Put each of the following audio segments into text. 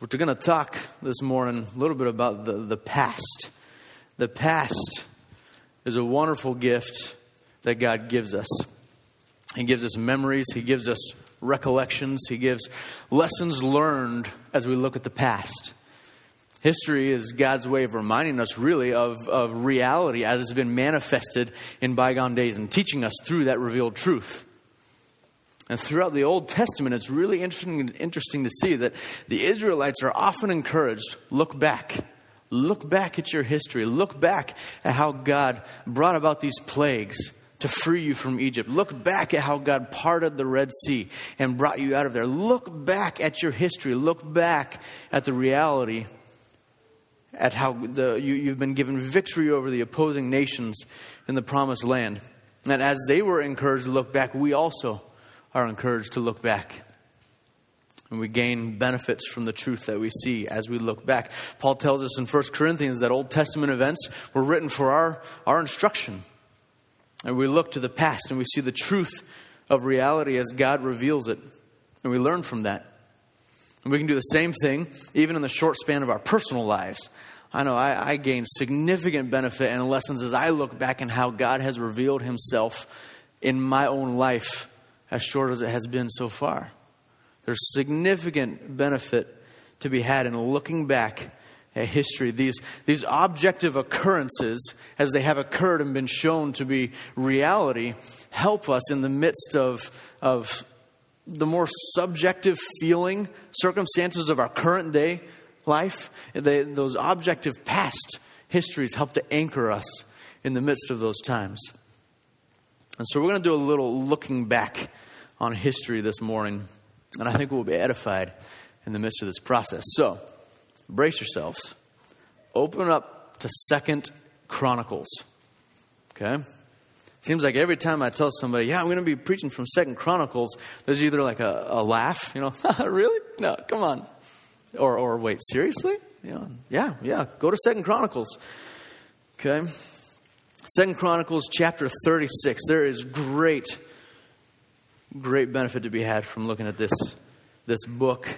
We're going to talk this morning a little bit about the, the past. The past is a wonderful gift that God gives us. He gives us memories, He gives us recollections, He gives lessons learned as we look at the past. History is God's way of reminding us, really, of, of reality as it's been manifested in bygone days and teaching us through that revealed truth. And throughout the Old Testament, it's really interesting, interesting to see that the Israelites are often encouraged look back. Look back at your history. Look back at how God brought about these plagues to free you from Egypt. Look back at how God parted the Red Sea and brought you out of there. Look back at your history. Look back at the reality at how the, you, you've been given victory over the opposing nations in the promised land. And as they were encouraged to look back, we also are encouraged to look back. And we gain benefits from the truth that we see as we look back. Paul tells us in 1 Corinthians that Old Testament events were written for our, our instruction. And we look to the past and we see the truth of reality as God reveals it. And we learn from that. And we can do the same thing even in the short span of our personal lives. I know I, I gain significant benefit and lessons as I look back and how God has revealed Himself in my own life, as short as it has been so far. There's significant benefit to be had in looking back at history. These, these objective occurrences, as they have occurred and been shown to be reality, help us in the midst of, of the more subjective feeling circumstances of our current day life, they, those objective past histories help to anchor us in the midst of those times. And so we're going to do a little looking back on history this morning, and I think we'll be edified in the midst of this process. So, brace yourselves. Open up to Second Chronicles. Okay? Seems like every time I tell somebody, yeah, I'm going to be preaching from Second Chronicles, there's either like a, a laugh, you know, really? No, come on. Or, or wait, seriously? Know, yeah, yeah, go to Second Chronicles. Okay? Second Chronicles chapter 36. There is great, great benefit to be had from looking at this, this book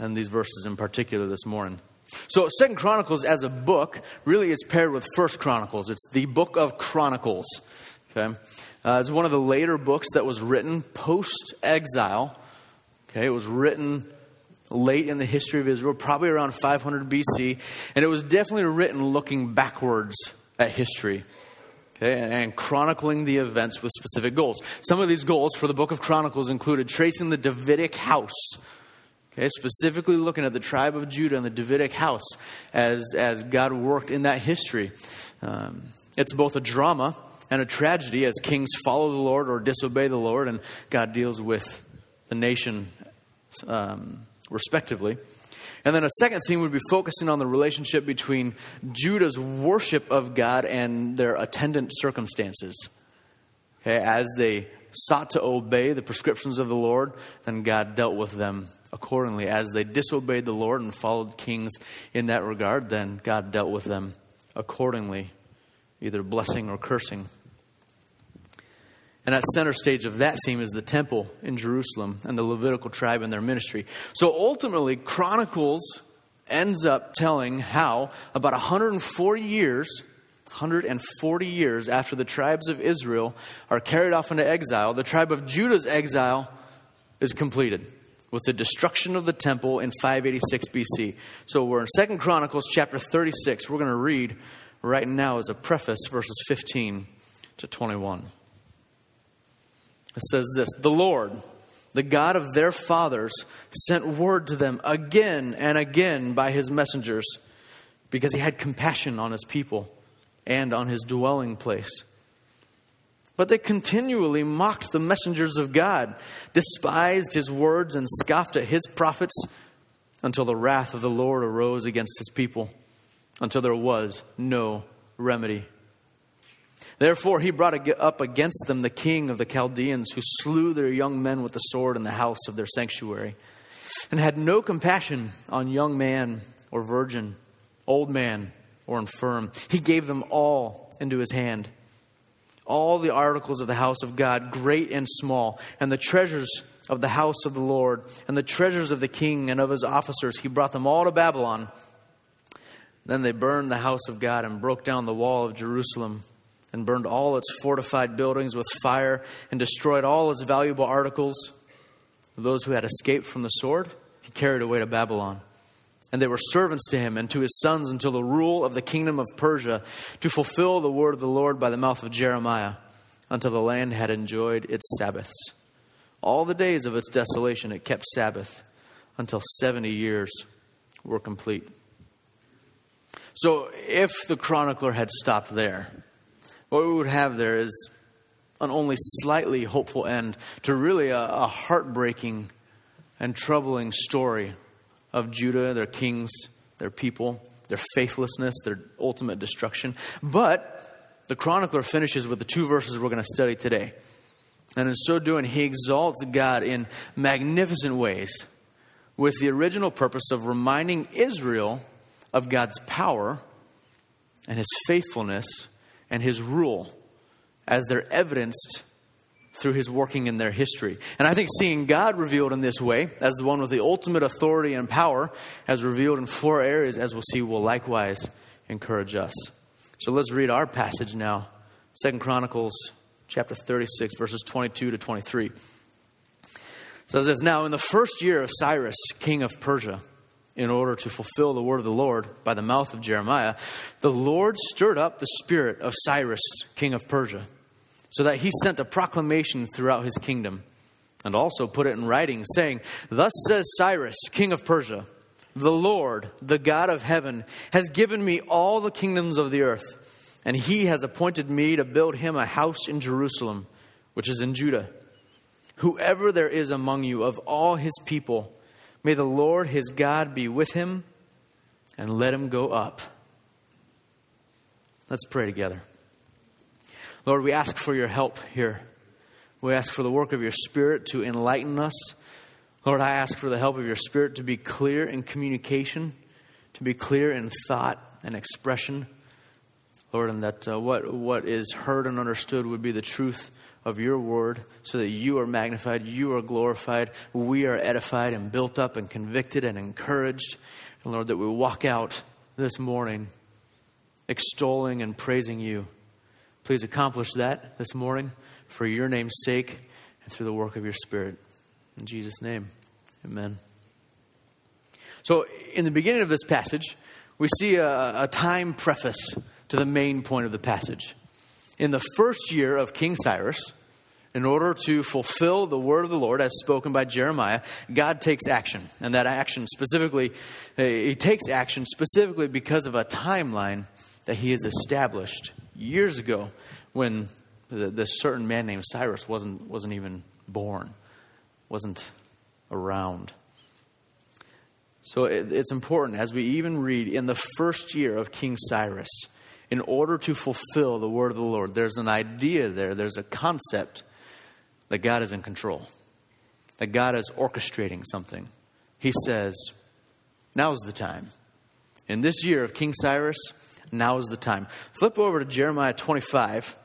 and these verses in particular this morning. So Second Chronicles as a book really is paired with First Chronicles. It's the book of Chronicles. Okay, uh, it's one of the later books that was written post exile. Okay, it was written late in the history of Israel, probably around 500 BC, and it was definitely written looking backwards at history. Okay, and chronicling the events with specific goals. Some of these goals for the book of Chronicles included tracing the Davidic house Okay, specifically looking at the tribe of Judah and the Davidic house as, as God worked in that history. Um, it's both a drama and a tragedy as kings follow the Lord or disobey the Lord, and God deals with the nation um, respectively. And then a second theme would be focusing on the relationship between Judah's worship of God and their attendant circumstances. Okay, as they sought to obey the prescriptions of the Lord, then God dealt with them accordingly. As they disobeyed the Lord and followed kings in that regard, then God dealt with them accordingly, either blessing or cursing. And at center stage of that theme is the temple in Jerusalem and the Levitical tribe and their ministry. So ultimately, Chronicles ends up telling how about 140 years 140 years after the tribes of Israel are carried off into exile, the tribe of Judah's exile is completed with the destruction of the temple in 586 BC. So we're in Second Chronicles chapter 36. We're going to read right now as a preface verses 15 to 21. It says this The Lord, the God of their fathers, sent word to them again and again by his messengers because he had compassion on his people and on his dwelling place. But they continually mocked the messengers of God, despised his words, and scoffed at his prophets until the wrath of the Lord arose against his people, until there was no remedy. Therefore, he brought up against them the king of the Chaldeans, who slew their young men with the sword in the house of their sanctuary, and had no compassion on young man or virgin, old man or infirm. He gave them all into his hand all the articles of the house of God, great and small, and the treasures of the house of the Lord and the treasures of the king and of his officers. He brought them all to Babylon. Then they burned the house of God and broke down the wall of Jerusalem and burned all its fortified buildings with fire and destroyed all its valuable articles. Those who had escaped from the sword, he carried away to Babylon. And they were servants to him and to his sons until the rule of the kingdom of Persia to fulfill the word of the Lord by the mouth of Jeremiah, until the land had enjoyed its Sabbaths. All the days of its desolation it kept Sabbath until 70 years were complete. So, if the chronicler had stopped there, what we would have there is an only slightly hopeful end to really a, a heartbreaking and troubling story of Judah, their kings, their people, their faithlessness, their ultimate destruction. But the chronicler finishes with the two verses we're going to study today. And in so doing, he exalts God in magnificent ways with the original purpose of reminding Israel of God's power and his faithfulness and his rule as they're evidenced through his working in their history. And I think seeing God revealed in this way, as the one with the ultimate authority and power, as revealed in four areas, as we'll see, will likewise encourage us. So let's read our passage now. Second Chronicles chapter 36, verses 22 to 23. It says this Now, in the first year of Cyrus, king of Persia, in order to fulfill the word of the Lord by the mouth of Jeremiah, the Lord stirred up the spirit of Cyrus, king of Persia, so that he sent a proclamation throughout his kingdom, and also put it in writing, saying, Thus says Cyrus, king of Persia, the Lord, the God of heaven, has given me all the kingdoms of the earth, and he has appointed me to build him a house in Jerusalem, which is in Judah. Whoever there is among you of all his people, May the Lord his God be with him and let him go up. Let's pray together. Lord, we ask for your help here. We ask for the work of your Spirit to enlighten us. Lord, I ask for the help of your Spirit to be clear in communication, to be clear in thought and expression. Lord, and that uh, what, what is heard and understood would be the truth of your word so that you are magnified, you are glorified, we are edified and built up and convicted and encouraged. And Lord, that we walk out this morning extolling and praising you. Please accomplish that this morning for your name's sake and through the work of your Spirit. In Jesus' name, amen. So, in the beginning of this passage, we see a, a time preface to the main point of the passage in the first year of King Cyrus, in order to fulfill the word of the Lord as spoken by Jeremiah, God takes action. And that action specifically, uh, he takes action specifically because of a timeline that he has established years ago when this certain man named Cyrus wasn't, wasn't even born, wasn't around. So it's important as we even read in the first year of King Cyrus, in order to fulfill the word of the Lord. There's an idea there, there's a concept that God is in control, that God is orchestrating something. He says, Now's the time. In this year of King Cyrus, now is the time. Flip over to Jeremiah 25.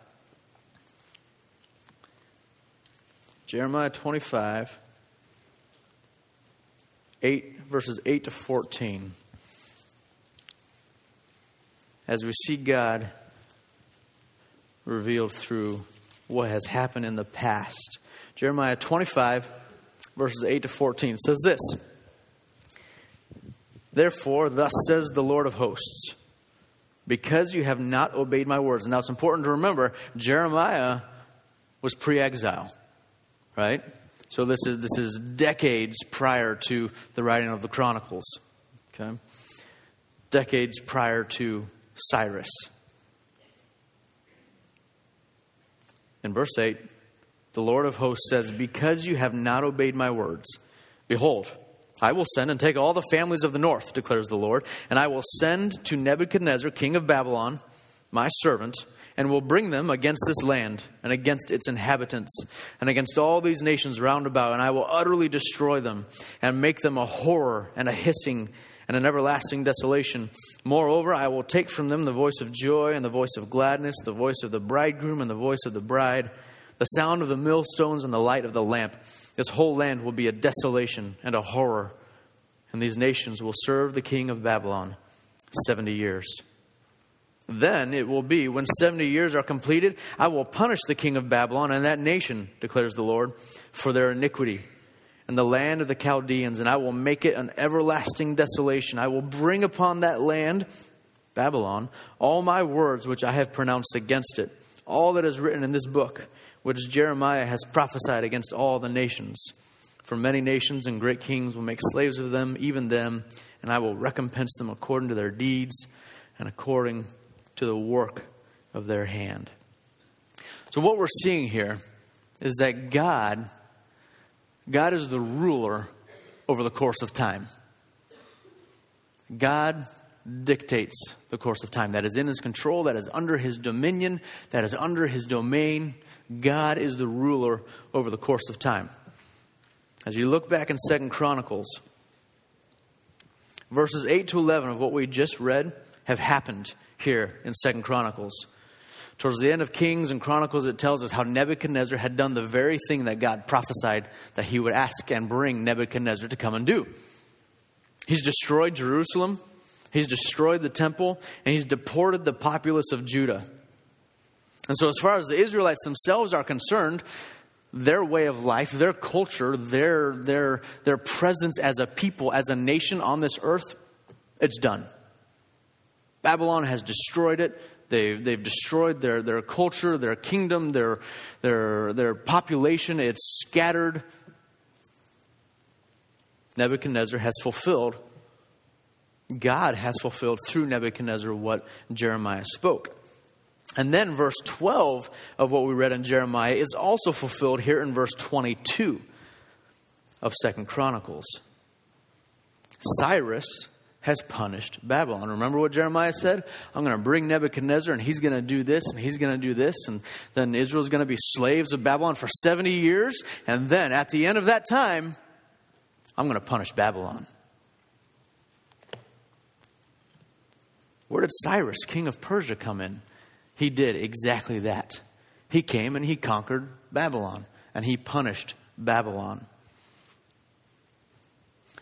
Jeremiah 25, 8, verses 8 to 14 as we see God revealed through what has happened in the past. Jeremiah 25, verses 8 to 14 says this Therefore, thus says the Lord of hosts, because you have not obeyed my words. Now, it's important to remember Jeremiah was pre exile, right? So this is, this is decades prior to the writing of the Chronicles, okay? Decades prior to Cyrus. In verse 8, the Lord of hosts says, Because you have not obeyed my words, behold, I will send and take all the families of the north, declares the Lord, and I will send to Nebuchadnezzar, king of Babylon, my servant, and will bring them against this land and against its inhabitants and against all these nations round about, and I will utterly destroy them and make them a horror and a hissing and an everlasting desolation. Moreover, I will take from them the voice of joy and the voice of gladness, the voice of the bridegroom and the voice of the bride, the sound of the millstones and the light of the lamp. This whole land will be a desolation and a horror, and these nations will serve the king of Babylon 70 years. Then it will be, when 70 years are completed, I will punish the king of Babylon and that nation, declares the Lord, for their iniquity and the land of the Chaldeans, and I will make it an everlasting desolation. I will bring upon that land, Babylon, all my words which I have pronounced against it, all that is written in this book, which Jeremiah has prophesied against all the nations. For many nations and great kings will make slaves of them, even them, and I will recompense them according to their deeds and according to the work of their hand. So, what we're seeing here is that God, God is the ruler over the course of time. God dictates the course of time. That is in his control, that is under his dominion, that is under his domain. God is the ruler over the course of time. As you look back in Second Chronicles, verses 8 to 11 of what we just read have happened here in Second Chronicles. Towards the end of Kings and Chronicles, it tells us how Nebuchadnezzar had done the very thing that God prophesied that he would ask and bring Nebuchadnezzar to come and do. He's destroyed Jerusalem, he's destroyed the temple, and he's deported the populace of Judah. And so, as far as the Israelites themselves are concerned, their way of life, their culture, their, their, their presence as a people, as a nation on this earth, it's done. Babylon has destroyed it. They've, they've destroyed their, their culture, their kingdom, their, their, their population. It's scattered. Nebuchadnezzar has fulfilled, God has fulfilled through Nebuchadnezzar what Jeremiah spoke. And then verse 12 of what we read in Jeremiah is also fulfilled here in verse 22 of Second Chronicles. Cyrus has punished Babylon. Remember what Jeremiah said? I'm going to bring Nebuchadnezzar and he's going to do this and he's going to do this. And then Israel's going to be slaves of Babylon for 70 years. And then at the end of that time, I'm going to punish Babylon. Where did Cyrus, king of Persia, come in? He did exactly that. He came and he conquered Babylon and he punished Babylon.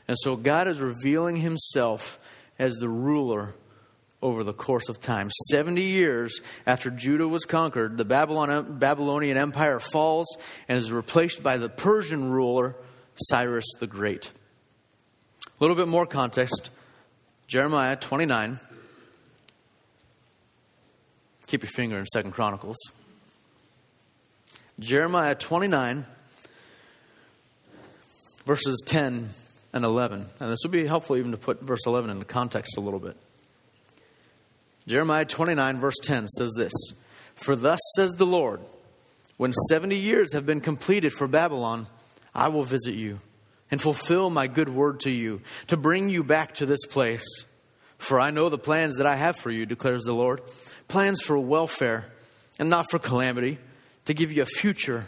And so God is revealing himself as the ruler over the course of time. 70 years after Judah was conquered, the Babylon, Babylonian Empire falls and is replaced by the Persian ruler, Cyrus the Great. A little bit more context Jeremiah 29. Keep your finger in Second Chronicles. Jeremiah 29, verses 10 and 11. And this would be helpful even to put verse 11 into context a little bit. Jeremiah 29, verse 10 says this For thus says the Lord, when 70 years have been completed for Babylon, I will visit you and fulfill my good word to you, to bring you back to this place. For I know the plans that I have for you, declares the Lord plans for welfare and not for calamity, to give you a future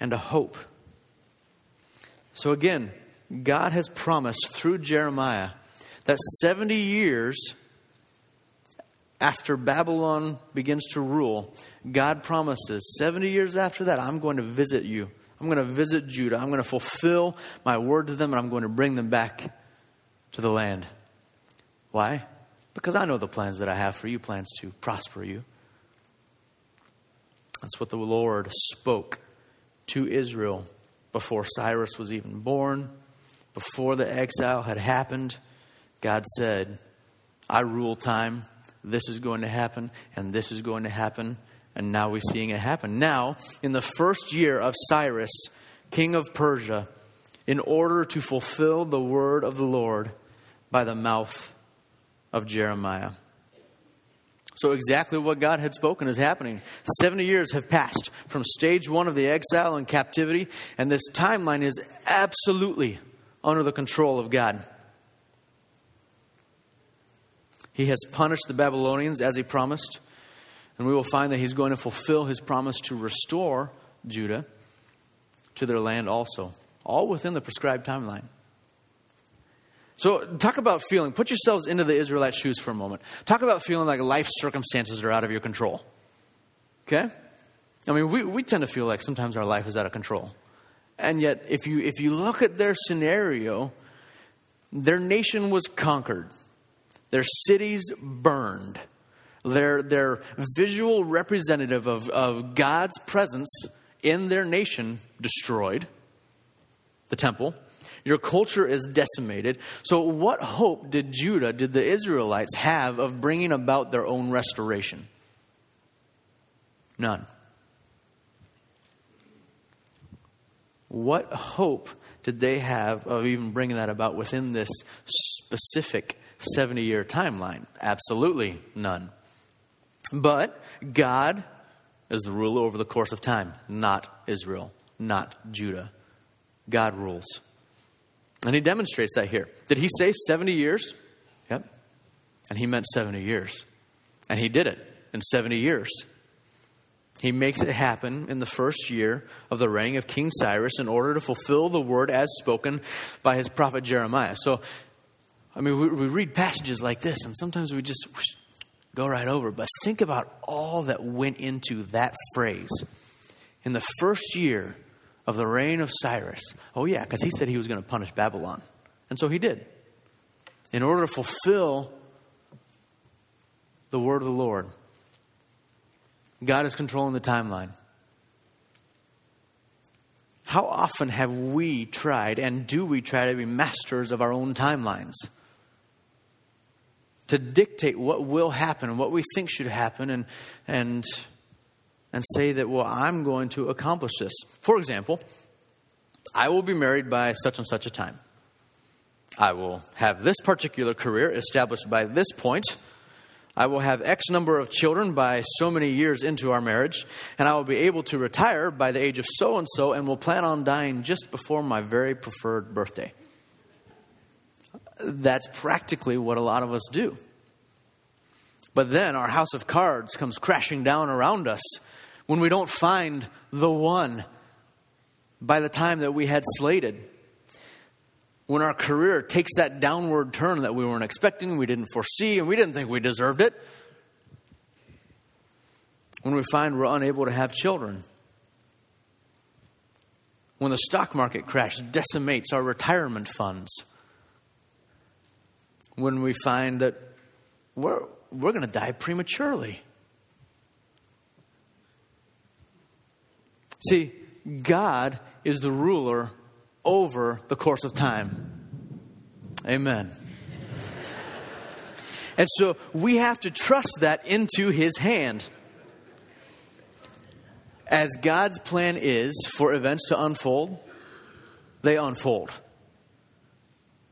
and a hope. So again, God has promised through Jeremiah that 70 years after Babylon begins to rule, God promises 70 years after that, I'm going to visit you. I'm going to visit Judah. I'm going to fulfill my word to them, and I'm going to bring them back to the land. Why? Because I know the plans that I have for you plans to prosper you. That's what the Lord spoke to Israel before Cyrus was even born before the exile had happened, God said, I rule time. This is going to happen, and this is going to happen. And now we're seeing it happen. Now, in the first year of Cyrus, king of Persia, in order to fulfill the word of the Lord by the mouth of Jeremiah. So, exactly what God had spoken is happening. 70 years have passed from stage one of the exile and captivity, and this timeline is absolutely under the control of God. He has punished the Babylonians as he promised, and we will find that he's going to fulfill his promise to restore Judah to their land also, all within the prescribed timeline. So, talk about feeling. Put yourselves into the Israelite shoes for a moment. Talk about feeling like life circumstances are out of your control. Okay? I mean, we, we tend to feel like sometimes our life is out of control. And yet, if you, if you look at their scenario, their nation was conquered, their cities burned, their, their visual representative of, of God's presence in their nation destroyed, the temple. Your culture is decimated. So, what hope did Judah, did the Israelites have of bringing about their own restoration? None. What hope did they have of even bringing that about within this specific 70 year timeline? Absolutely none. But God is the ruler over the course of time, not Israel, not Judah. God rules. And he demonstrates that here. Did he say 70 years? Yep. And he meant 70 years. And he did it in 70 years. He makes it happen in the first year of the reign of King Cyrus in order to fulfill the word as spoken by his prophet Jeremiah. So, I mean, we, we read passages like this, and sometimes we just whoosh, go right over. But think about all that went into that phrase. In the first year of the reign of Cyrus. Oh, yeah, because he said he was going to punish Babylon. And so he did. In order to fulfill the word of the Lord, God is controlling the timeline. How often have we tried, and do we try to be masters of our own timelines? To dictate what will happen and what we think should happen, and, and and say that, well, I'm going to accomplish this. For example, I will be married by such and such a time. I will have this particular career established by this point. I will have X number of children by so many years into our marriage, and I will be able to retire by the age of so and so, and will plan on dying just before my very preferred birthday. That's practically what a lot of us do. But then our house of cards comes crashing down around us when we don't find the one by the time that we had slated. When our career takes that downward turn that we weren't expecting, we didn't foresee, and we didn't think we deserved it. When we find we're unable to have children. When the stock market crash decimates our retirement funds. When we find that we're, we're going to die prematurely. See, God is the ruler over the course of time. Amen. And so we have to trust that into His hand. As God's plan is for events to unfold, they unfold.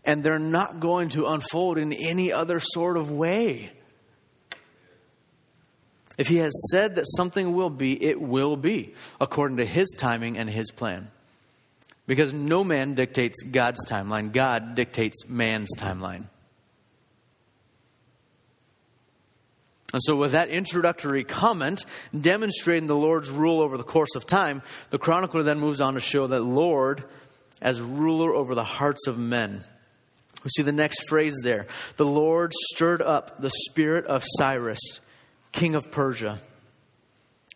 And they're not going to unfold in any other sort of way. If he has said that something will be, it will be, according to his timing and his plan. Because no man dictates God's timeline, God dictates man's timeline. And so, with that introductory comment demonstrating the Lord's rule over the course of time, the chronicler then moves on to show that Lord as ruler over the hearts of men. We see the next phrase there. The Lord stirred up the spirit of Cyrus king of Persia,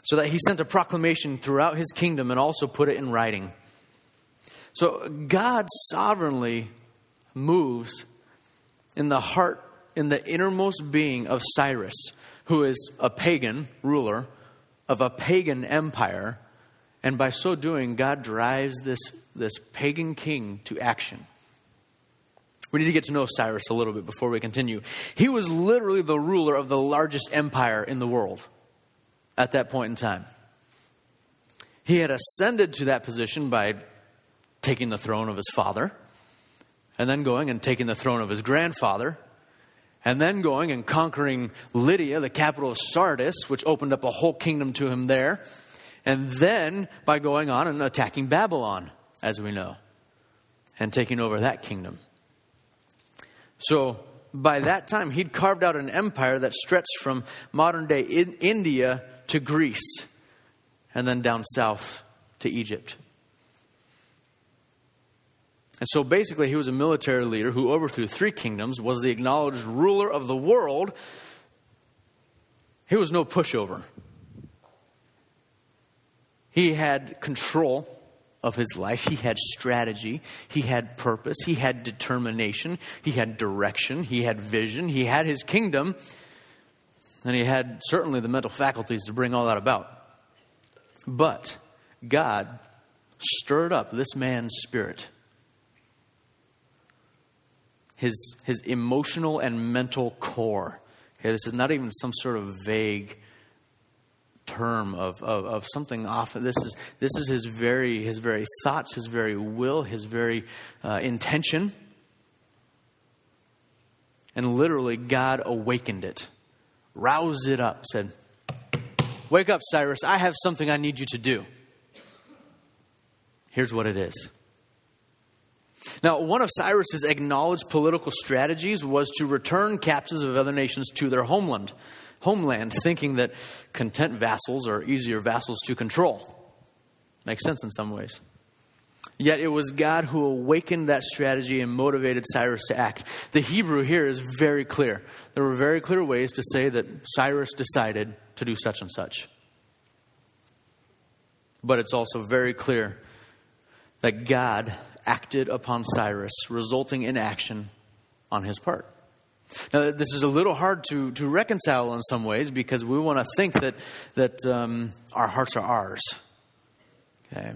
so that he sent a proclamation throughout his kingdom and also put it in writing. So God sovereignly moves in the heart, in the innermost being of Cyrus, who is a pagan ruler of a pagan empire. And by so doing, God drives this, this pagan king to action. We need to get to know Cyrus a little bit before we continue. He was literally the ruler of the largest empire in the world at that point in time. He had ascended to that position by taking the throne of his father, and then going and taking the throne of his grandfather, and then going and conquering Lydia, the capital of Sardis, which opened up a whole kingdom to him there, and then by going on and attacking Babylon, as we know, and taking over that kingdom. So by that time, he'd carved out an empire that stretched from modern day India to Greece and then down south to Egypt. And so basically, he was a military leader who overthrew three kingdoms, was the acknowledged ruler of the world. He was no pushover. He had control of his life. He had strategy, he had purpose, he had determination, he had direction, he had vision, he had his kingdom, and he had certainly the mental faculties to bring all that about. But God stirred up this man's spirit. His, his emotional and mental core. Okay, this is not even some sort of vague term of, of, of something off. This is, this is his very, his very thoughts, his very will, his very uh, intention. And literally, God awakened it, roused it up, said, Wake up, Cyrus. I have something I need you to do. Here's what it is. Now, one of Cyrus's acknowledged political strategies was to return captives of other nations to their homeland homeland, thinking that content vassals are easier vassals to control. Makes sense in some ways. Yet it was God who awakened that strategy and motivated Cyrus to act. The Hebrew here is very clear. There were very clear ways to say that Cyrus decided to do such and such. But it's also very clear that God acted upon Cyrus, resulting in action on his part. Now, this is a little hard to, to reconcile in some ways because we want to think that, that um, our hearts are ours. Okay?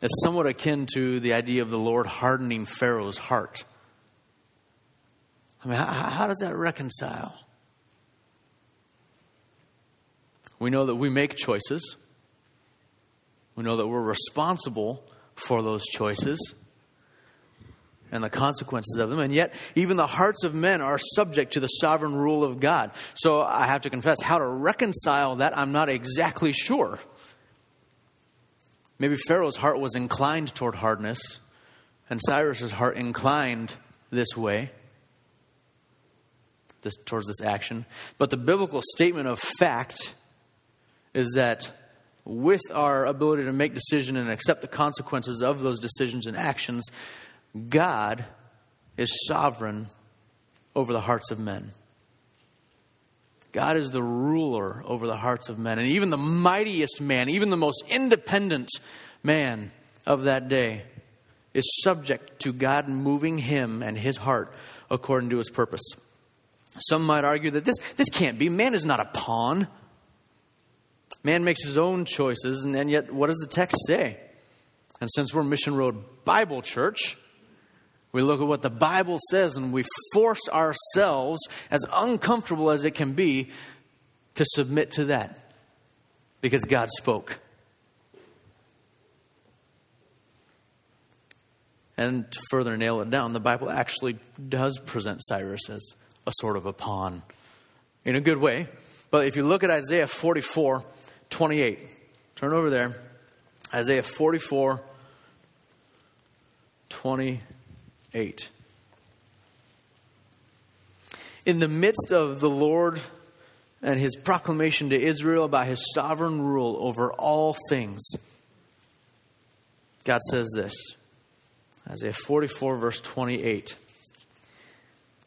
It's somewhat akin to the idea of the Lord hardening Pharaoh's heart. I mean, how, how does that reconcile? We know that we make choices. We know that we're responsible for those choices and the consequences of them. And yet, even the hearts of men are subject to the sovereign rule of God. So I have to confess, how to reconcile that, I'm not exactly sure. Maybe Pharaoh's heart was inclined toward hardness, and Cyrus's heart inclined this way, this, towards this action. But the biblical statement of fact is that with our ability to make decisions and accept the consequences of those decisions and actions, God is sovereign over the hearts of men. God is the ruler over the hearts of men. And even the mightiest man, even the most independent man of that day, is subject to God moving him and his heart according to his purpose. Some might argue that this, this can't be. Man is not a pawn. Man makes his own choices, and, and yet, what does the text say? And since we're Mission Road Bible Church, we look at what the Bible says and we force ourselves, as uncomfortable as it can be, to submit to that because God spoke. And to further nail it down, the Bible actually does present Cyrus as a sort of a pawn in a good way. But if you look at Isaiah 44 28, turn over there. Isaiah 44 28. 8. In the midst of the Lord and his proclamation to Israel about his sovereign rule over all things, God says this Isaiah 44, verse 28.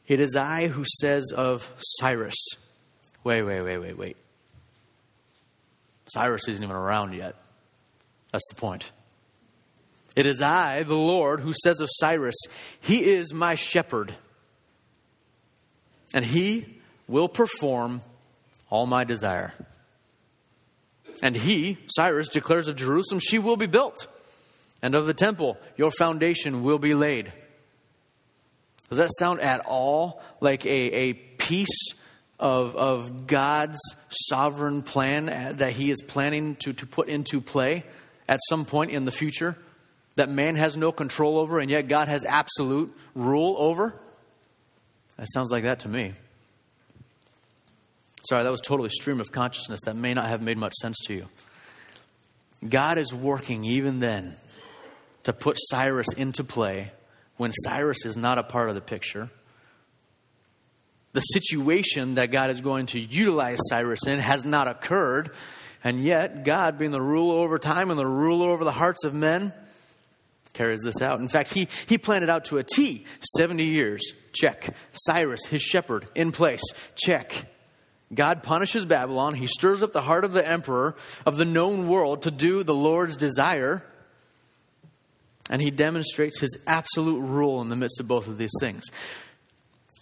It is I who says of Cyrus, wait, wait, wait, wait, wait. Cyrus isn't even around yet. That's the point. It is I, the Lord, who says of Cyrus, He is my shepherd, and He will perform all my desire. And He, Cyrus, declares of Jerusalem, She will be built, and of the temple, your foundation will be laid. Does that sound at all like a, a piece of, of God's sovereign plan that He is planning to, to put into play at some point in the future? That man has no control over and yet God has absolute rule over? That sounds like that to me. Sorry, that was totally stream of consciousness. That may not have made much sense to you. God is working even then to put Cyrus into play when Cyrus is not a part of the picture. The situation that God is going to utilize Cyrus in has not occurred, and yet God, being the ruler over time and the ruler over the hearts of men, carries this out. In fact, he, he planned it out to a T 70 years. Check. Cyrus, his shepherd, in place. Check. God punishes Babylon. He stirs up the heart of the emperor of the known world to do the Lord's desire. And he demonstrates his absolute rule in the midst of both of these things.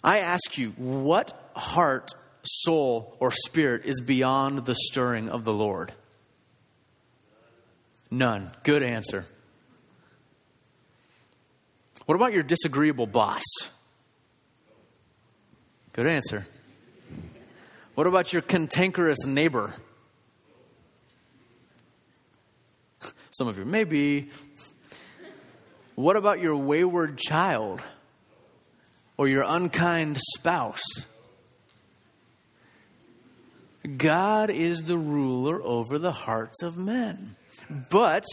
I ask you, what heart, soul, or spirit is beyond the stirring of the Lord? None. Good answer. What about your disagreeable boss? Good answer. What about your cantankerous neighbor? Some of you, maybe. What about your wayward child or your unkind spouse? God is the ruler over the hearts of men. But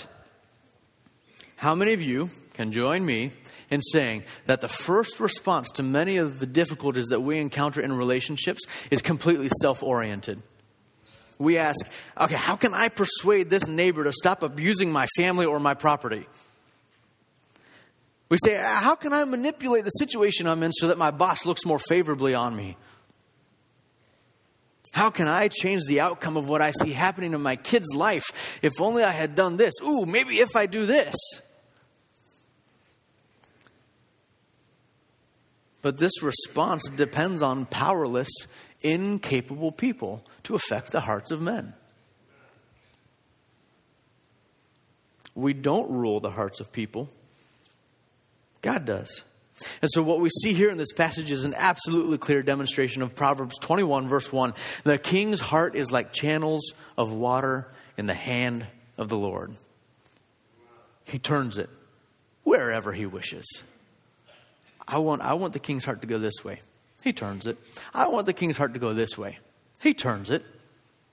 how many of you can join me in saying that the first response to many of the difficulties that we encounter in relationships is completely self oriented? We ask, okay, how can I persuade this neighbor to stop abusing my family or my property? We say, uh, How can I manipulate the situation I'm in so that my boss looks more favorably on me? How can I change the outcome of what I see happening in my kid's life? If only I had done this. Ooh, maybe if I do this. But this response depends on powerless, incapable people to affect the hearts of men. We don't rule the hearts of people. God does. And so, what we see here in this passage is an absolutely clear demonstration of Proverbs 21, verse 1. The king's heart is like channels of water in the hand of the Lord. He turns it wherever he wishes. I want, I want the king's heart to go this way. He turns it. I want the king's heart to go this way. He turns it.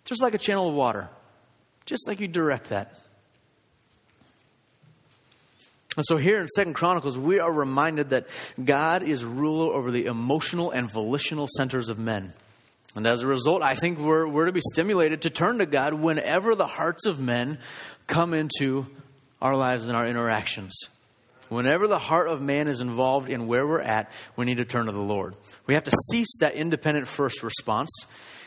Just like a channel of water. Just like you direct that. And so here in Second Chronicles, we are reminded that God is ruler over the emotional and volitional centers of men. And as a result, I think we're, we're to be stimulated to turn to God whenever the hearts of men come into our lives and our interactions. Whenever the heart of man is involved in where we're at, we need to turn to the Lord. We have to cease that independent first response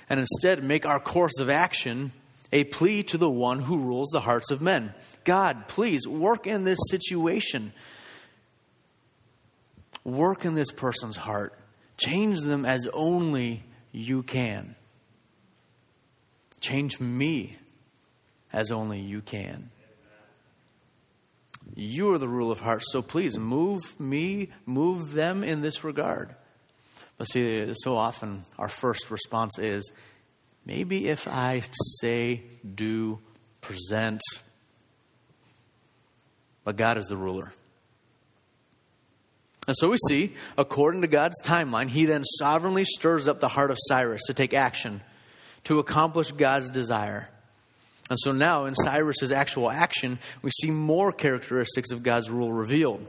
and instead make our course of action a plea to the one who rules the hearts of men. God, please work in this situation. Work in this person's heart. Change them as only you can. Change me as only you can. You are the rule of hearts, so please move me, move them in this regard. But see, so often our first response is maybe if I say, do, present, but God is the ruler. And so we see, according to God's timeline, he then sovereignly stirs up the heart of Cyrus to take action to accomplish God's desire. And so now, in Cyrus's actual action, we see more characteristics of God's rule revealed.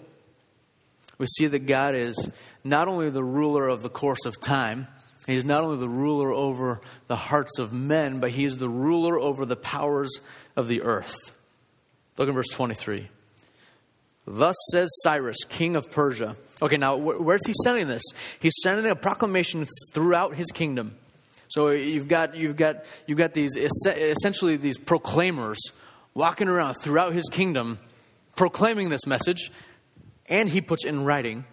We see that God is not only the ruler of the course of time, He's not only the ruler over the hearts of men, but He is the ruler over the powers of the earth. Look at verse 23. Thus says Cyrus, king of Persia. Okay, now where's he sending this? He's sending a proclamation throughout his kingdom. So you've got you've got you've got these essentially these proclaimers walking around throughout his kingdom, proclaiming this message, and he puts in writing,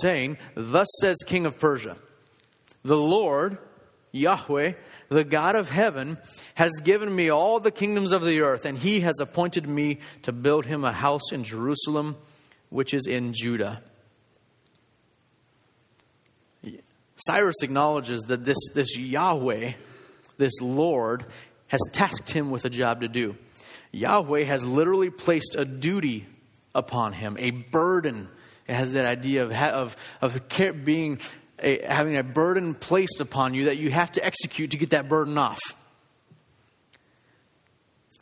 saying, "Thus says King of Persia, the Lord." Yahweh, the God of heaven, has given me all the kingdoms of the earth, and he has appointed me to build him a house in Jerusalem, which is in Judah. Cyrus acknowledges that this, this Yahweh, this Lord, has tasked him with a job to do. Yahweh has literally placed a duty upon him, a burden. It has that idea of, of, of being a, having a burden placed upon you that you have to execute to get that burden off.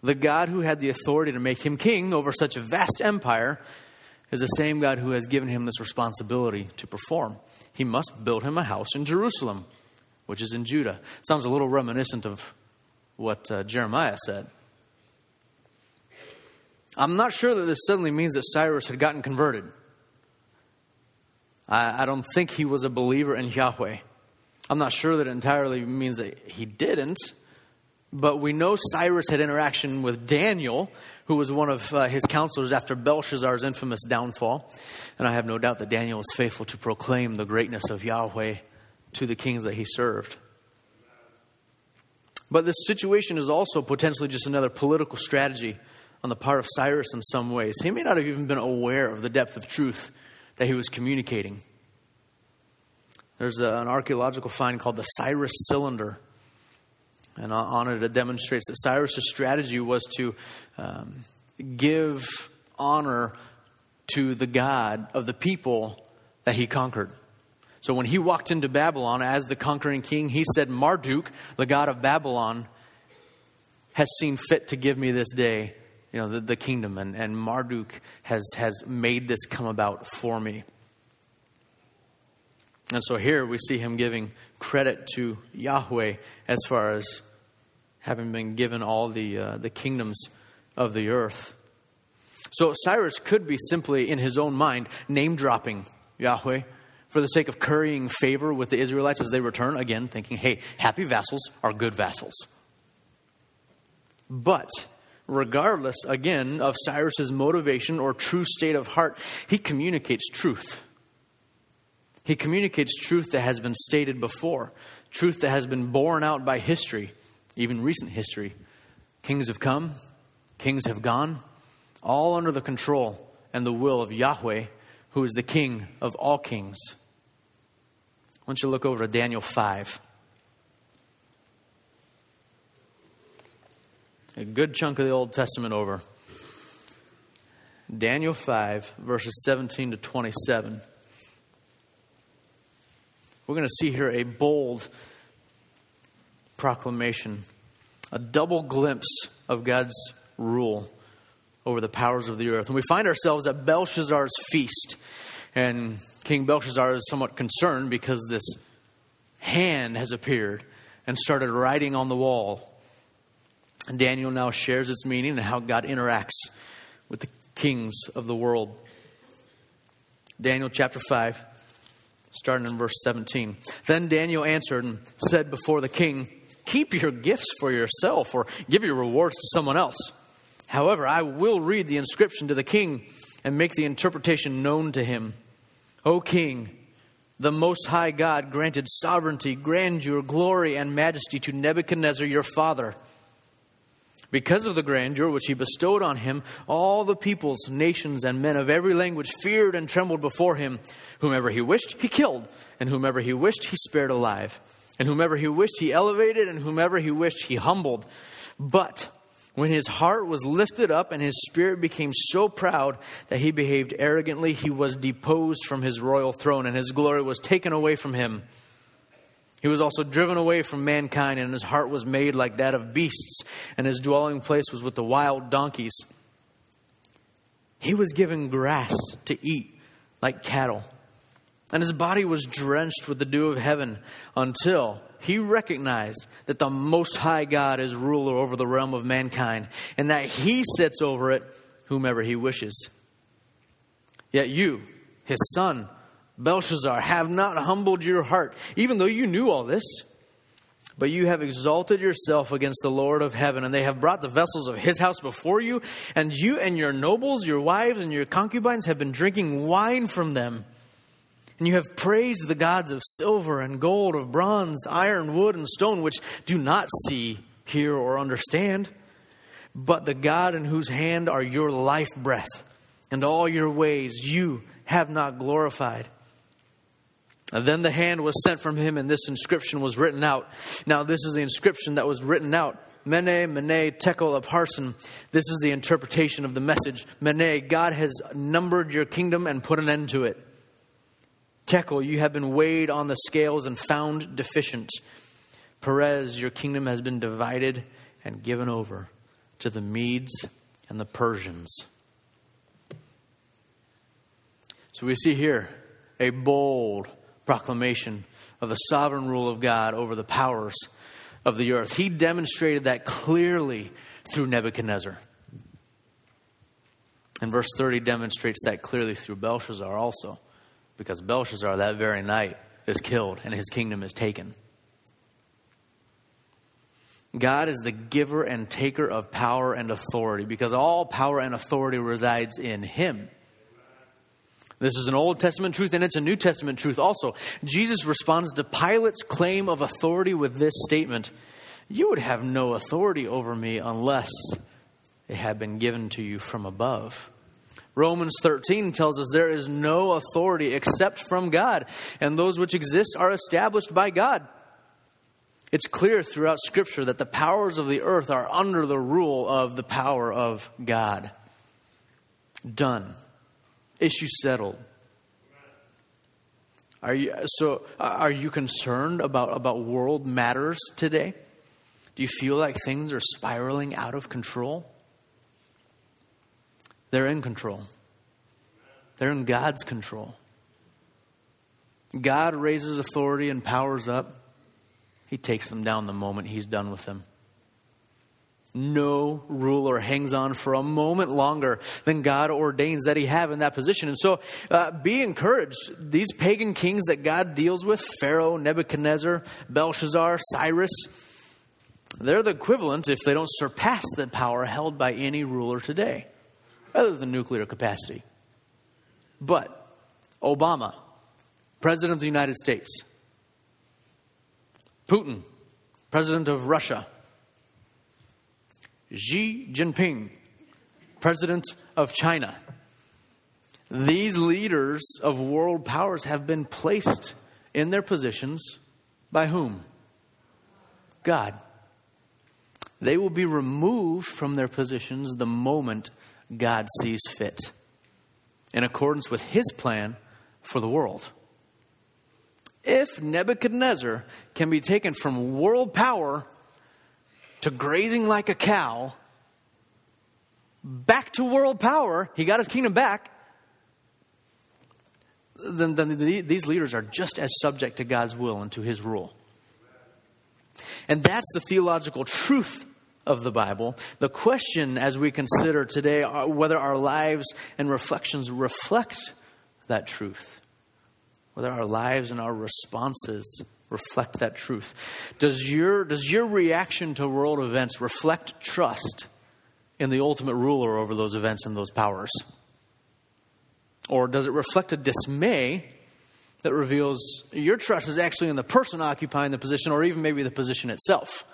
The God who had the authority to make him king over such a vast empire is the same God who has given him this responsibility to perform. He must build him a house in Jerusalem, which is in Judah. Sounds a little reminiscent of what uh, Jeremiah said. I'm not sure that this suddenly means that Cyrus had gotten converted. I, I don't think he was a believer in Yahweh. I'm not sure that it entirely means that he didn't, But we know Cyrus had interaction with Daniel, who was one of uh, his counselors after Belshazzar's infamous downfall. And I have no doubt that Daniel was faithful to proclaim the greatness of Yahweh to the kings that he served. But this situation is also potentially just another political strategy on the part of Cyrus in some ways. He may not have even been aware of the depth of truth that he was communicating. There's a, an archaeological find called the Cyrus Cylinder and on it, it demonstrates that Cyrus's strategy was to um, give honor to the God of the people that he conquered. So when he walked into Babylon as the conquering king, he said, Marduk, the God of Babylon, has seen fit to give me this day, you know, the, the kingdom. And, and Marduk has, has made this come about for me. And so here we see him giving credit to Yahweh as far as having been given all the, uh, the kingdoms of the earth. So Cyrus could be simply, in his own mind, name dropping Yahweh for the sake of currying favor with the Israelites as they return, again, thinking, hey, happy vassals are good vassals. But regardless, again, of Cyrus's motivation or true state of heart, he communicates truth. He communicates truth that has been stated before, truth that has been borne out by history, even recent history. Kings have come, kings have gone, all under the control and the will of Yahweh, who is the King of all kings. I want you look over to Daniel 5. A good chunk of the Old Testament over. Daniel 5, verses 17 to 27. We're going to see here a bold proclamation, a double glimpse of God's rule over the powers of the earth. And we find ourselves at Belshazzar's feast. And King Belshazzar is somewhat concerned because this hand has appeared and started writing on the wall. And Daniel now shares its meaning and how God interacts with the kings of the world. Daniel chapter 5, starting in verse 17. Then Daniel answered and said before the king, Keep your gifts for yourself or give your rewards to someone else. However, I will read the inscription to the king and make the interpretation known to him. O king, the Most High God granted sovereignty, grandeur, glory, and majesty to Nebuchadnezzar your father. Because of the grandeur which he bestowed on him, all the peoples, nations, and men of every language feared and trembled before him. Whomever he wished, he killed, and whomever he wished, he spared alive. And whomever he wished, he elevated, and whomever he wished, he humbled. But when his heart was lifted up and his spirit became so proud that he behaved arrogantly, he was deposed from his royal throne, and his glory was taken away from him. He was also driven away from mankind, and his heart was made like that of beasts, and his dwelling place was with the wild donkeys. He was given grass to eat like cattle and his body was drenched with the dew of heaven until he recognized that the Most High God is ruler over the realm of mankind and that he sits over it whomever he wishes. Yet you, his son, Belshazzar, have not humbled your heart, even though you knew all this. But you have exalted yourself against the Lord of heaven, and they have brought the vessels of his house before you, and you and your nobles, your wives, and your concubines have been drinking wine from them. And you have praised the gods of silver and gold, of bronze, iron, wood, and stone, which do not see, hear, or understand, but the God in whose hand are your life breath, and all your ways you have not glorified. And then the hand was sent from him, and this inscription was written out. Now, this is the inscription that was written out. Mene, Mene, Tekel, Upharsin. This is the interpretation of the message. Mene, God has numbered your kingdom and put an end to it. Tekel, you have been weighed on the scales and found deficient. Peres, your kingdom has been divided and given over to the Medes and the Persians. So we see here a bold proclamation of the sovereign rule of God over the powers of the earth. He demonstrated that clearly through Nebuchadnezzar. And verse 30 demonstrates that clearly through Belshazzar also because Belshazzar that very night is killed and his kingdom is taken. God is the giver and taker of power and authority because all power and authority resides in Him. This is an Old Testament truth and it's a New Testament truth also. Jesus responds to Pilate's claim of authority with this statement You would have no authority over me unless it had been given to you from above. Romans 13 tells us there is no authority except from God, and those which exist are established by God. It's clear throughout Scripture that the powers of the earth are under the rule of the power of God. Done. Issue settled. Are you, so, are you concerned about, about world matters today? Do you feel like things are spiraling out of control? They're in control, they're in God's control. God raises authority and powers up. He takes them down the moment he's done with them. No ruler hangs on for a moment longer than God ordains that he have in that position. And so uh, be encouraged. These pagan kings that God deals with Pharaoh, Nebuchadnezzar, Belshazzar, Cyrus they're the equivalent, if they don't surpass the power held by any ruler today other than nuclear capacity. But Obama, President of the United States, Putin, President of Russia, Xi Jinping, President of China. These leaders of world powers have been placed in their positions by whom? God. They will be removed from their positions the moment God sees fit in accordance with his plan for the world. If Nebuchadnezzar can be taken from world power to grazing like a cow back to world power, he got his kingdom back, then, then these leaders are just as subject to God's will and to his rule. And that's the theological truth of the Bible. The question as we consider today whether our lives and reflections reflect that truth, whether our lives and our responses reflect that truth. Does your, does your reaction to world events reflect trust in the ultimate ruler over those events and those powers? Or does it reflect a dismay that reveals your trust is actually in the person occupying the position or even maybe the position itself?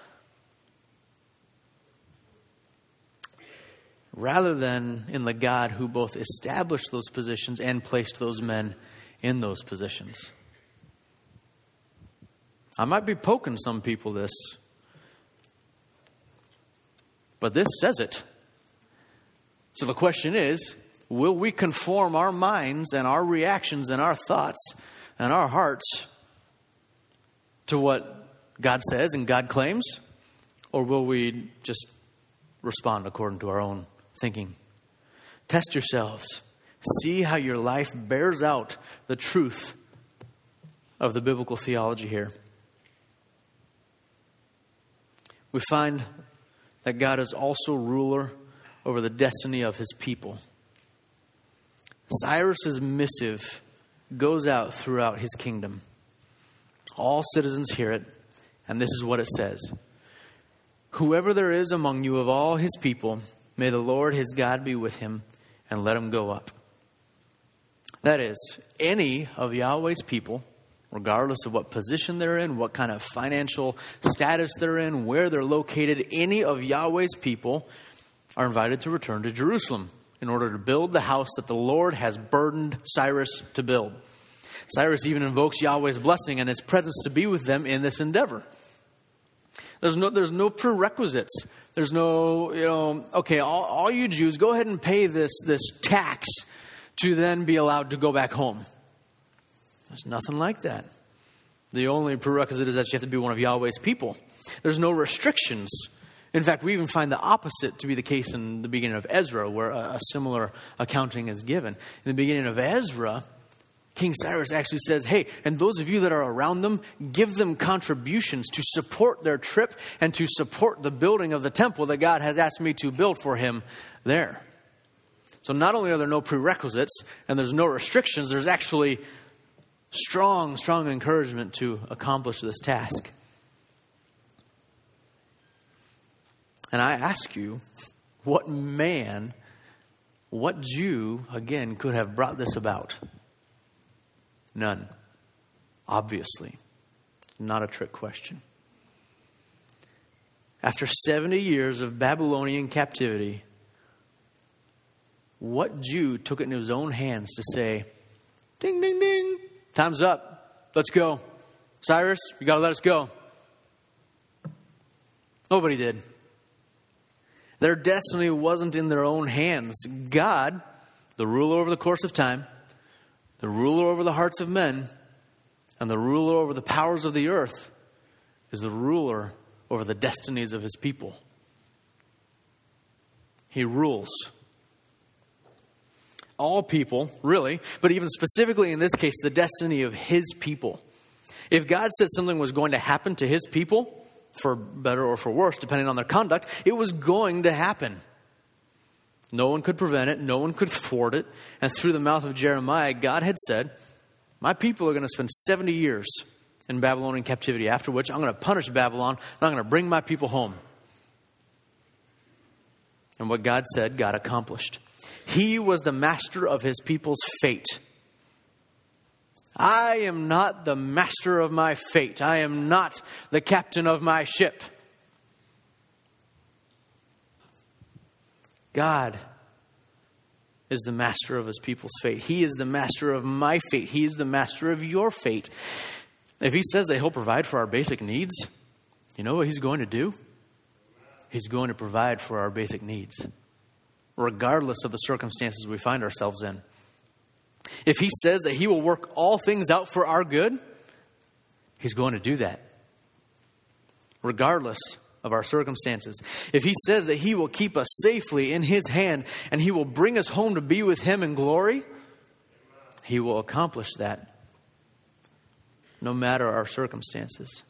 Rather than in the God who both established those positions and placed those men in those positions. I might be poking some people this, but this says it. So the question is will we conform our minds and our reactions and our thoughts and our hearts to what God says and God claims? Or will we just respond according to our own thinking. Test yourselves. See how your life bears out the truth of the biblical theology here. We find that God is also ruler over the destiny of his people. Cyrus's missive goes out throughout his kingdom. All citizens hear it, and this is what it says Whoever there is among you of all his people, May the Lord his God be with him and let him go up. That is, any of Yahweh's people, regardless of what position they're in, what kind of financial status they're in, where they're located, any of Yahweh's people are invited to return to Jerusalem in order to build the house that the Lord has burdened Cyrus to build. Cyrus even invokes Yahweh's blessing and his presence to be with them in this endeavor. There's no, there's no prerequisites. There's no, you know, okay, all, all you Jews, go ahead and pay this, this tax to then be allowed to go back home. There's nothing like that. The only prerequisite is that you have to be one of Yahweh's people. There's no restrictions. In fact, we even find the opposite to be the case in the beginning of Ezra, where a, a similar accounting is given. In the beginning of Ezra, King Cyrus actually says, Hey, and those of you that are around them, give them contributions to support their trip and to support the building of the temple that God has asked me to build for him there. So not only are there no prerequisites and there's no restrictions, there's actually strong, strong encouragement to accomplish this task. And I ask you, what man, what Jew, again, could have brought this about? None. Obviously. Not a trick question. After 70 years of Babylonian captivity, what Jew took it in his own hands to say, ding, ding, ding, time's up, let's go. Cyrus, you got to let us go. Nobody did. Their destiny wasn't in their own hands. God, the ruler over the course of time, the ruler over the hearts of men, and the ruler over the powers of the earth, is the ruler over the destinies of his people. He rules. All people, really, but even specifically in this case, the destiny of his people. If God said something was going to happen to his people, for better or for worse, depending on their conduct, it was going to happen. No one could prevent it, no one could thwart it. And through the mouth of Jeremiah, God had said, My people are going to spend 70 years in Babylonian captivity, after which I'm going to punish Babylon and I'm going to bring my people home. And what God said, God accomplished. He was the master of his people's fate. I am not the master of my fate. I am not the captain of my ship. God is the master of his people's fate. He is the master of my fate. He is the master of your fate. If he says that he'll provide for our basic needs, you know what he's going to do? He's going to provide for our basic needs, regardless of the circumstances we find ourselves in. If he says that he will work all things out for our good, he's going to do that, regardless of our circumstances. If he says that he will keep us safely in his hand and he will bring us home to be with him in glory, he will accomplish that no matter our circumstances.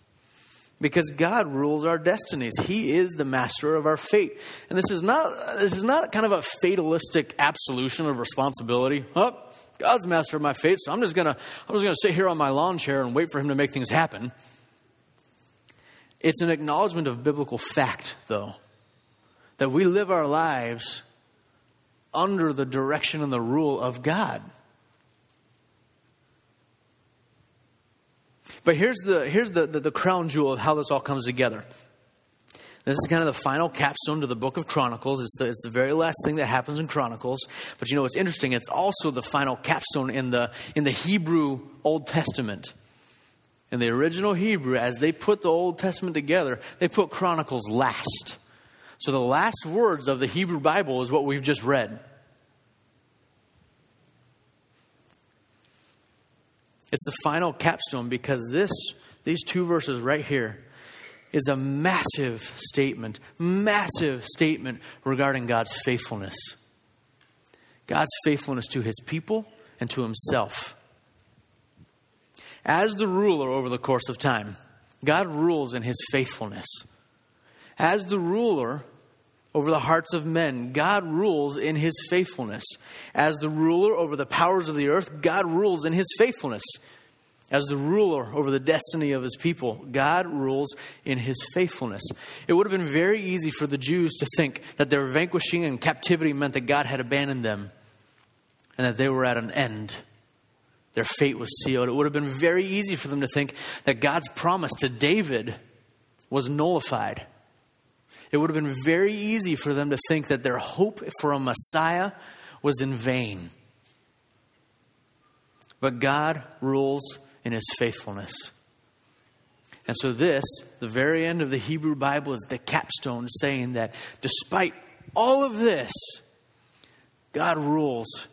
Because God rules our destinies. He is the master of our fate. And this is not this is not kind of a fatalistic absolution of responsibility. Oh, God's master of my fate, so I'm just gonna I'm just gonna sit here on my lawn chair and wait for him to make things happen. It's an acknowledgement of biblical fact, though, that we live our lives under the direction and the rule of God. But here's the here's the, the, the crown jewel of how this all comes together. This is kind of the final capstone to the book of Chronicles. It's the, it's the very last thing that happens in Chronicles. But you know what's interesting? It's also the final capstone in the, in the Hebrew Old Testament. In the original Hebrew, as they put the Old Testament together, they put Chronicles last. So the last words of the Hebrew Bible is what we've just read. It's the final capstone because this, these two verses right here, is a massive statement, massive statement regarding God's faithfulness. God's faithfulness to his people and to himself. As the ruler over the course of time, God rules in his faithfulness. As the ruler over the hearts of men, God rules in his faithfulness. As the ruler over the powers of the earth, God rules in his faithfulness. As the ruler over the destiny of his people, God rules in his faithfulness. It would have been very easy for the Jews to think that their vanquishing and captivity meant that God had abandoned them and that they were at an end. Their fate was sealed. It would have been very easy for them to think that God's promise to David was nullified. It would have been very easy for them to think that their hope for a Messiah was in vain. But God rules in his faithfulness. And so, this, the very end of the Hebrew Bible, is the capstone saying that despite all of this, God rules,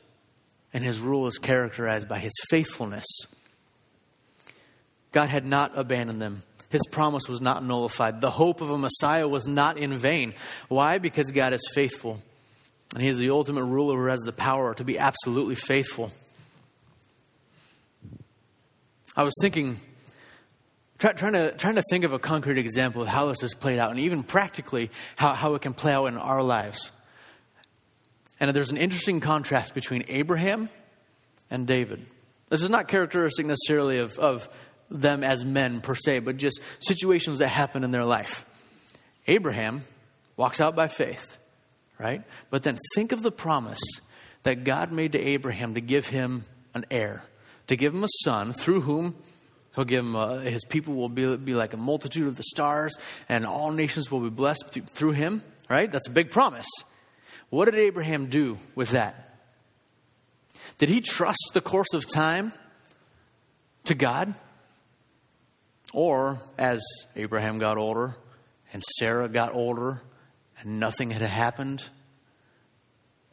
and his rule is characterized by his faithfulness. God had not abandoned them. His promise was not nullified. The hope of a Messiah was not in vain. Why? Because God is faithful. And He is the ultimate ruler who has the power to be absolutely faithful. I was thinking, try, trying, to, trying to think of a concrete example of how this has played out, and even practically how, how it can play out in our lives. And there's an interesting contrast between Abraham and David. This is not characteristic necessarily of, of them as men per se, but just situations that happen in their life. Abraham walks out by faith, right? But then think of the promise that God made to Abraham to give him an heir, to give him a son through whom he'll give him, uh, his people will be, be like a multitude of the stars, and all nations will be blessed through him, right? That's a big promise. What did Abraham do with that? Did he trust the course of time to God? Or, as Abraham got older and Sarah got older and nothing had happened,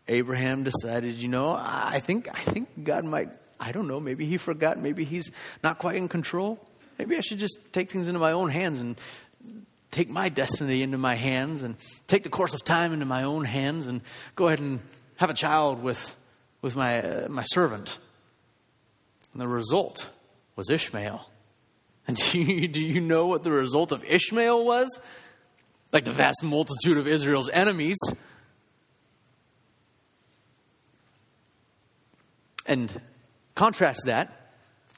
Abraham decided, you know, I think, I think God might, I don't know, maybe he forgot, maybe he's not quite in control. Maybe I should just take things into my own hands and take my destiny into my hands and take the course of time into my own hands and go ahead and have a child with, with my, uh, my servant. And the result was Ishmael. And do you, do you know what the result of Ishmael was? Like the vast multitude of Israel's enemies. And contrast that.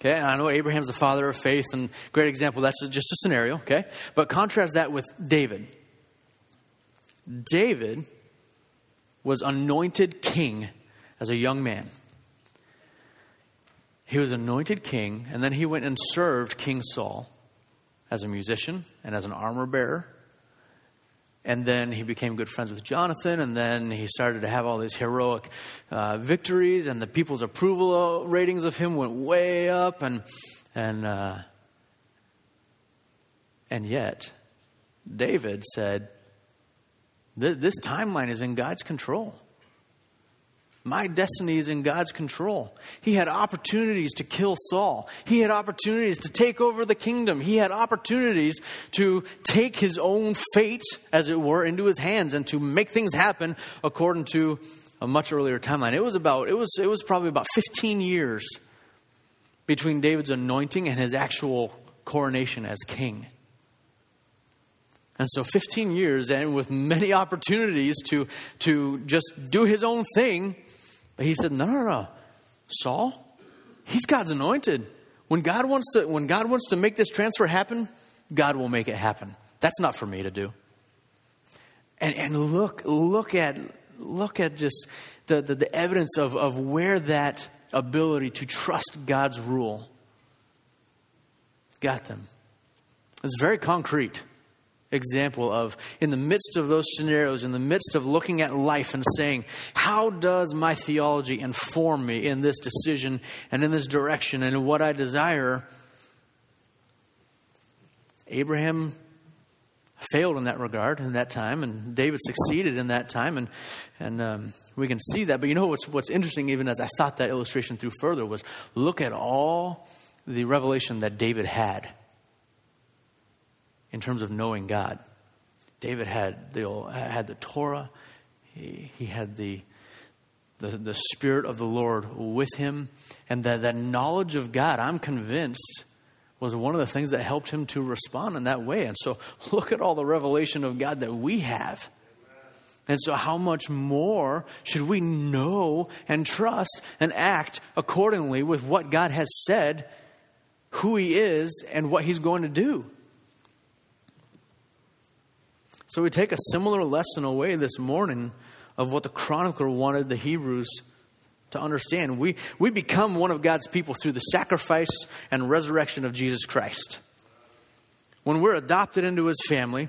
Okay, and I know Abraham's the father of faith and great example. That's just a scenario, okay? But contrast that with David. David was anointed king as a young man. He was anointed king, and then he went and served King Saul as a musician and as an armor bearer. And then he became good friends with Jonathan, and then he started to have all these heroic uh, victories, and the people's approval ratings of him went way up, and and uh, and yet, David said, "This timeline is in God's control." My destiny is in God's control. He had opportunities to kill Saul. He had opportunities to take over the kingdom. He had opportunities to take his own fate, as it were, into his hands and to make things happen according to a much earlier timeline. It was about it was it was probably about 15 years between David's anointing and his actual coronation as king. And so 15 years and with many opportunities to to just do his own thing he said, No, no, no. Saul, he's God's anointed. When God wants to, when God wants to make this transfer happen, God will make it happen. That's not for me to do. And, and look, look at, look at just the, the, the evidence of, of where that ability to trust God's rule got them. It's very concrete example of in the midst of those scenarios, in the midst of looking at life and saying, How does my theology inform me in this decision and in this direction and in what I desire? Abraham failed in that regard in that time, and David succeeded in that time, and and um, we can see that. But you know what's what's interesting, even as I thought that illustration through further, was look at all the revelation that David had in terms of knowing God. David had the, had the Torah, he, he had the, the, the Spirit of the Lord with him, and that, that knowledge of God, I'm convinced, was one of the things that helped him to respond in that way. And so, look at all the revelation of God that we have. And so, how much more should we know and trust and act accordingly with what God has said, who He is, and what He's going to do? So we take a similar lesson away this morning of what the chronicler wanted the Hebrews to understand. We, we become one of God's people through the sacrifice and resurrection of Jesus Christ. When we're adopted into his family,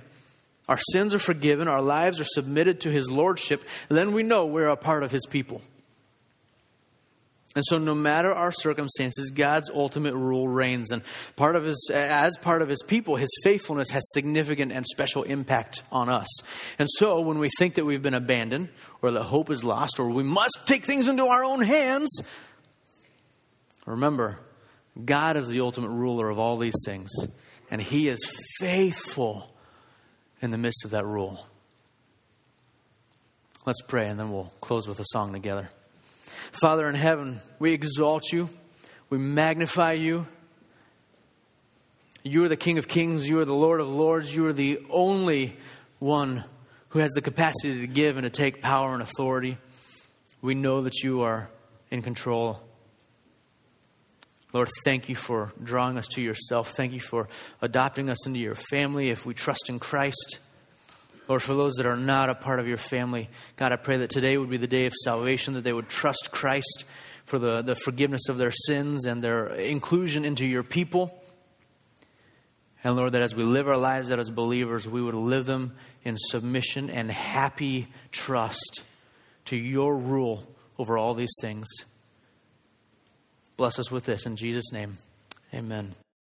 our sins are forgiven, our lives are submitted to his lordship, then we know we're a part of his people. And so, no matter our circumstances, God's ultimate rule reigns. And part of his, as part of his people, his faithfulness has significant and special impact on us. And so, when we think that we've been abandoned, or that hope is lost, or we must take things into our own hands, remember, God is the ultimate ruler of all these things. And he is faithful in the midst of that rule. Let's pray, and then we'll close with a song together. Father in heaven, we exalt you, we magnify you. You are the King of Kings, you are the Lord of Lords, you are the only one who has the capacity to give and to take power and authority. We know that you are in control. Lord, thank you for drawing us to yourself. Thank you for adopting us into your family if we trust in Christ. Lord, for those that are not a part of your family, God, I pray that today would be the day of salvation, that they would trust Christ for the, the forgiveness of their sins and their inclusion into your people. And Lord, that as we live our lives out as believers, we would live them in submission and happy trust to your rule over all these things. Bless us with this in Jesus' name. Amen.